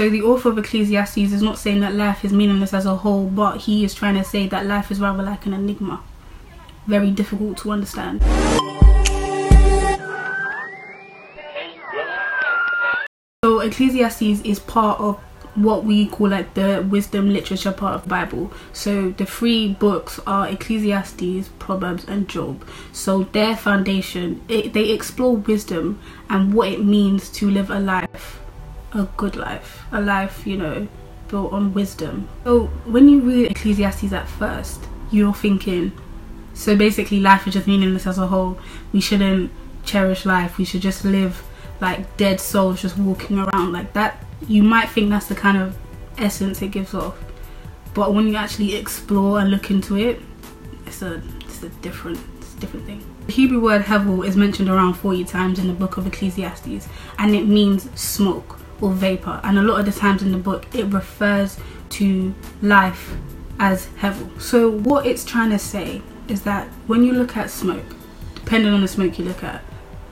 So the author of Ecclesiastes is not saying that life is meaningless as a whole, but he is trying to say that life is rather like an enigma. Very difficult to understand. So Ecclesiastes is part of what we call like the wisdom literature part of the Bible. So the three books are Ecclesiastes, Proverbs, and Job. So their foundation, it, they explore wisdom and what it means to live a life, a good life, a life you know built on wisdom. So when you read Ecclesiastes at first, you're thinking, so basically life is just meaningless as a whole. We shouldn't cherish life. We should just live like dead souls just walking around like that you might think that's the kind of essence it gives off but when you actually explore and look into it it's a it's a different it's a different thing the hebrew word hevel is mentioned around 40 times in the book of ecclesiastes and it means smoke or vapor and a lot of the times in the book it refers to life as hevel so what it's trying to say is that when you look at smoke depending on the smoke you look at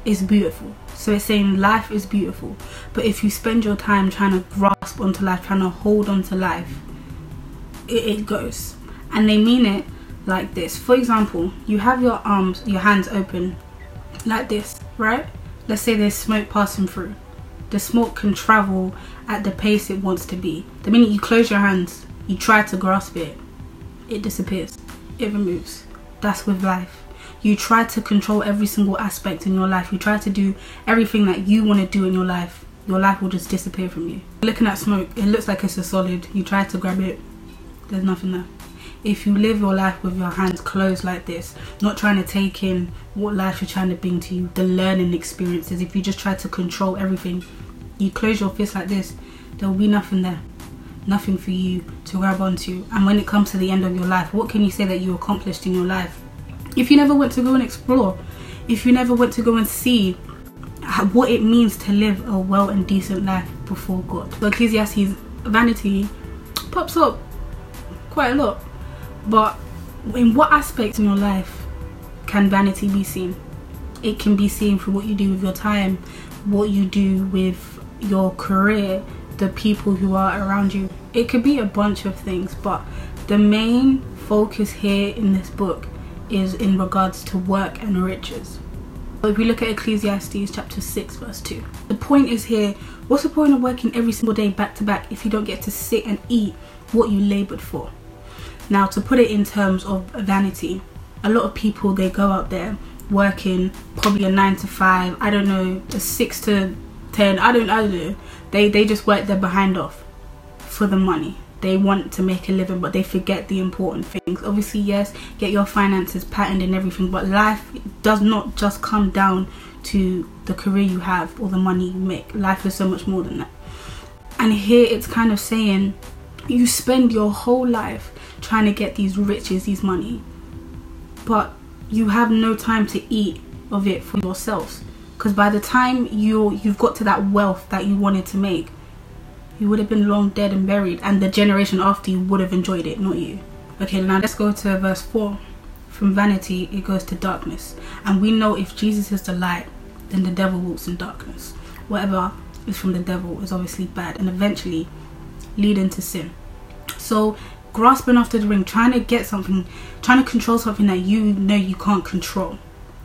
it's beautiful so it's saying life is beautiful, but if you spend your time trying to grasp onto life, trying to hold onto life, it, it goes. And they mean it like this. For example, you have your arms, your hands open like this, right? Let's say there's smoke passing through. The smoke can travel at the pace it wants to be. The minute you close your hands, you try to grasp it, it disappears, it removes. That's with life. You try to control every single aspect in your life. You try to do everything that you want to do in your life. Your life will just disappear from you. Looking at smoke it looks like it's a solid. You try to grab it there's nothing there if you live your life with your hands closed like this not trying to take in what life is trying to bring to you the learning experiences if you just try to control everything you close your fist like this there will be nothing there nothing for you to grab onto and when it comes to the end of your life what can you say that you accomplished in your life if you never went to go and explore, if you never went to go and see what it means to live a well and decent life before God. So Ecclesiastes vanity pops up quite a lot. But in what aspects in your life can vanity be seen? It can be seen from what you do with your time, what you do with your career, the people who are around you. It could be a bunch of things, but the main focus here in this book is in regards to work and riches. If we look at Ecclesiastes chapter 6 verse 2. The point is here, what's the point of working every single day back to back if you don't get to sit and eat what you labored for? Now to put it in terms of vanity, a lot of people they go out there working probably a 9 to 5, I don't know, a 6 to 10, I don't I don't know. They they just work their behind off for the money. They want to make a living but they forget the important things. Obviously yes get your finances patterned and everything but life does not just come down to the career you have or the money you make. Life is so much more than that. And here it's kind of saying you spend your whole life trying to get these riches these money. But you have no time to eat of it for yourselves because by the time you you've got to that wealth that you wanted to make you would have been long dead and buried and the generation after you would have enjoyed it not you. Okay now let's go to verse 4 from vanity it goes to darkness. And we know if jesus is the light then the devil walks in darkness. Whatever is from the devil is obviously bad and eventually leading to sin. So grasping after the ring trying to get something trying to control something that you know you can't control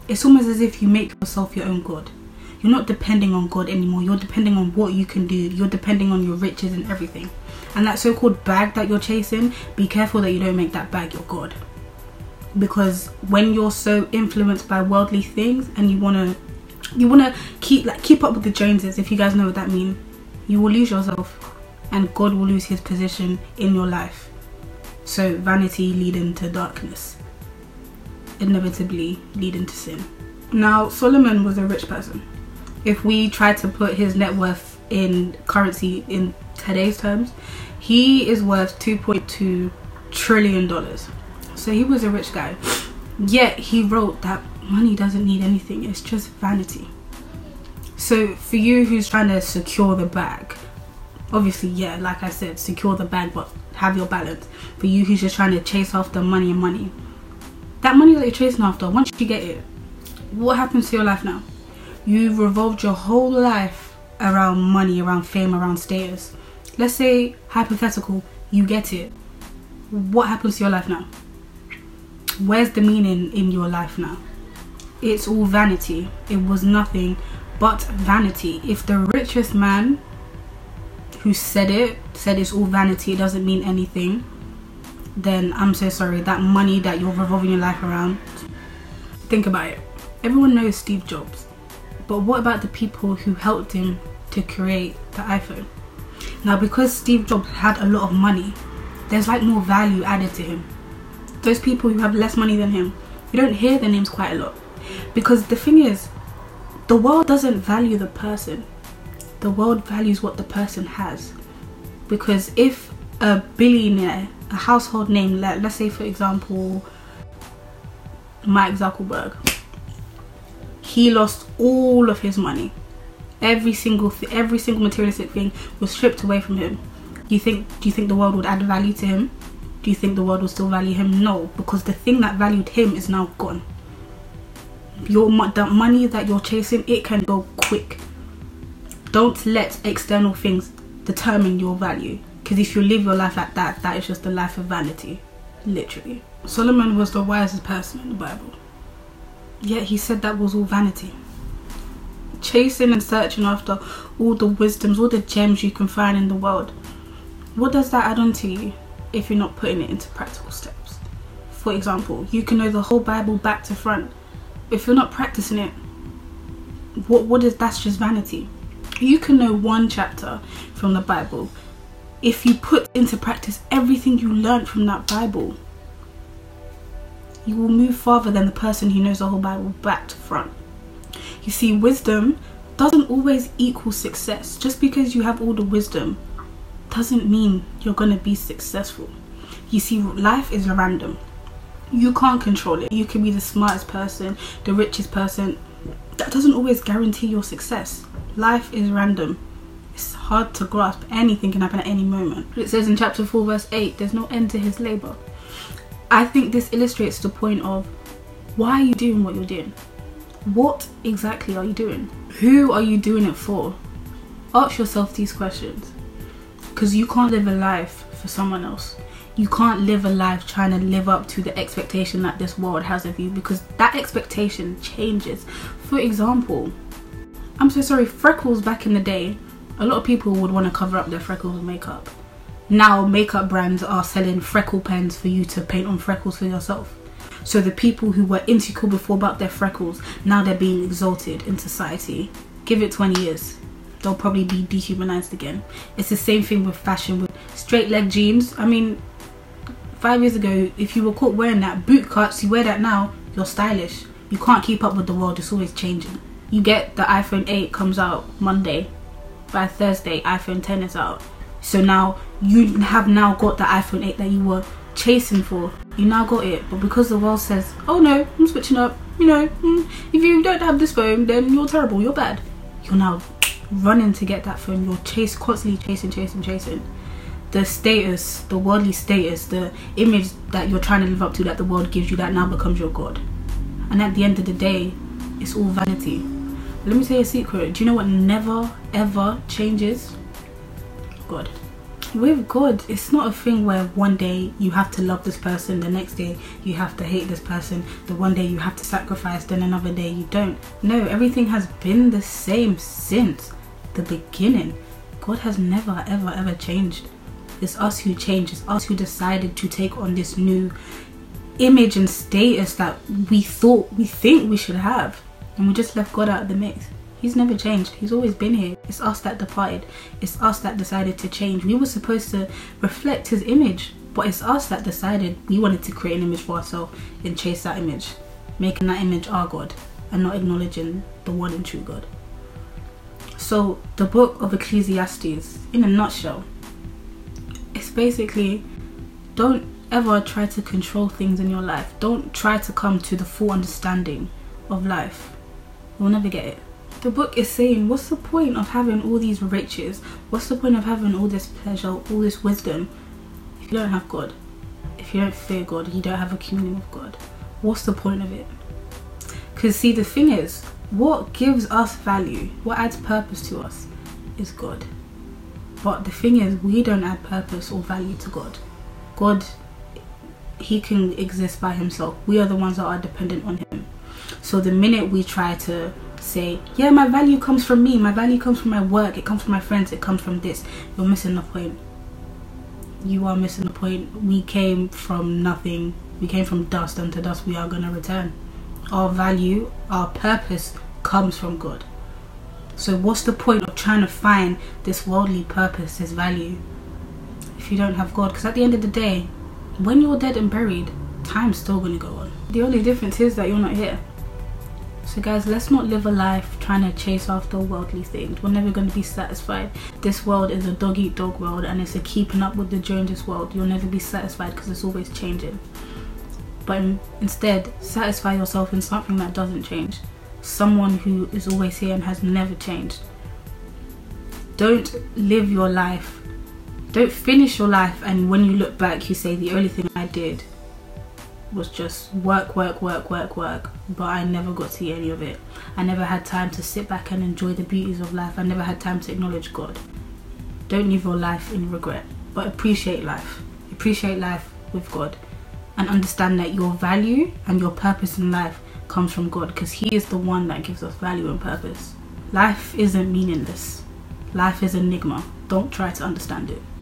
it's almost as if you make yourself your own god you're not depending on God anymore. You're depending on what you can do. You're depending on your riches and everything. And that so-called bag that you're chasing, be careful that you don't make that bag your God. Because when you're so influenced by worldly things and you wanna you wanna keep like keep up with the Joneses, if you guys know what that means, you will lose yourself and God will lose his position in your life. So vanity leading to darkness. Inevitably leading to sin. Now Solomon was a rich person if we try to put his net worth in currency in today's terms, he is worth 2.2 trillion dollars. So he was a rich guy. Yet he wrote that money doesn't need anything, it's just vanity. So for you who's trying to secure the bag, obviously, yeah, like I said, secure the bag, but have your balance. For you who's just trying to chase after money and money, that money that you're chasing after, once you get it, what happens to your life now? You've revolved your whole life around money, around fame, around status. let's say hypothetical, you get it. What happens to your life now? Where's the meaning in your life now? It's all vanity. It was nothing but vanity. If the richest man who said it said it's all vanity, it doesn't mean anything, then I'm so sorry. That money that you're revolving your life around, think about it. Everyone knows Steve Jobs, but what about the people who helped him to create the iPhone? Now, because Steve Jobs had a lot of money, there's like more value added to him. Those people who have less money than him, you don't hear their names quite a lot. Because the thing is, the world doesn't value the person, the world values what the person has. Because if a billionaire, a household name, let, let's say for example, Mike Zuckerberg, he lost all of his money. Every single th- every single materialistic thing was stripped away from him. Do you think do you think the world would add value to him? Do you think the world will still value him? No because the thing that valued him is now gone. Your the money that you're chasing it can go quick don't let external things determine your value because if you live your life like that that is just a life of vanity literally solomon was the wisest person in the bible yet he said that was all vanity chasing and searching after all the wisdoms, all the gems you can find in the world. What does that add on to you if you're not putting it into practical steps? For example, you can know the whole Bible back to front. If you're not practicing it, what what is that's just vanity. You can know one chapter from the Bible if you put into practice everything you learned from that Bible. You will move farther than the person who knows the whole Bible back to front. You see, wisdom doesn't always equal success. Just because you have all the wisdom doesn't mean you're going to be successful. You see, life is random. You can't control it. You can be the smartest person, the richest person. That doesn't always guarantee your success. Life is random. It's hard to grasp. Anything can happen at any moment. It says in chapter 4, verse 8, there's no end to his labor. I think this illustrates the point of why are you doing what you're doing? What exactly are you doing? Who are you doing it for? Ask yourself these questions. Because you can't live a life for someone else. You can't live a life trying to live up to the expectation that this world has of you because that expectation changes. For example, I'm so sorry, freckles back in the day, a lot of people would want to cover up their freckles with makeup. Now, makeup brands are selling freckle pens for you to paint on freckles for yourself. So the people who were insecure before about their freckles, now they're being exalted in society. Give it 20 years, they'll probably be dehumanized again. It's the same thing with fashion, with straight leg jeans. I mean, five years ago, if you were caught wearing that, boot cuts, you wear that now, you're stylish. You can't keep up with the world, it's always changing. You get the iPhone 8 comes out Monday, by Thursday, iPhone 10 is out. So now you have now got the iPhone 8 that you were chasing for. You now got it, but because the world says, "Oh no, I'm switching up," you know, mm, if you don't have this phone, then you're terrible, you're bad. You're now running to get that phone. You're chase constantly chasing, chasing, chasing. The status, the worldly status, the image that you're trying to live up to that the world gives you, that now becomes your god. And at the end of the day, it's all vanity. Let me tell you a secret. Do you know what never ever changes? God with God, it's not a thing where one day you have to love this person, the next day you have to hate this person, the one day you have to sacrifice, then another day you don't. No, everything has been the same since the beginning. God has never, ever, ever changed. It's us who changed, it's us who decided to take on this new image and status that we thought, we think we should have. And we just left God out of the mix. He's never changed. He's always been here. It's us that departed. It's us that decided to change. We were supposed to reflect his image, but it's us that decided we wanted to create an image for ourselves and chase that image, making that image our God and not acknowledging the one and true God. So, the book of Ecclesiastes, in a nutshell, it's basically don't ever try to control things in your life. Don't try to come to the full understanding of life. You'll never get it the book is saying what's the point of having all these riches what's the point of having all this pleasure all this wisdom if you don't have god if you don't fear god you don't have a communion with god what's the point of it because see the thing is what gives us value what adds purpose to us is god But the thing is, we don't add purpose or value to God. God, He can exist by Himself. We are the ones that are dependent on Him. So the minute we try to say, yeah, my value comes from me, my value comes from my work, it comes from my friends, it comes from this, you're missing the point. You are missing the point. We came from nothing, we came from dust, and to dust we are going to return. Our value, our purpose comes from God. So, what's the point of trying to find this worldly purpose, this value, if you don't have God? Because at the end of the day, when you're dead and buried, time's still going to go on. The only difference is that you're not here. So, guys, let's not live a life trying to chase after worldly things. We're never going to be satisfied. This world is a dog eat dog world, and it's a keeping up with the Joneses world. You'll never be satisfied because it's always changing. But instead, satisfy yourself in something that doesn't change. Someone who is always here and has never changed. Don't live your life. Don't finish your life, and when you look back, you say, The only thing I did was just work, work, work, work, work, but I never got to see any of it. I never had time to sit back and enjoy the beauties of life. I never had time to acknowledge God. Don't live your life in regret, but appreciate life. Appreciate life with God and understand that your value and your purpose in life comes from God because He is the one that gives us value and purpose. Life isn't meaningless, life is enigma. Don't try to understand it.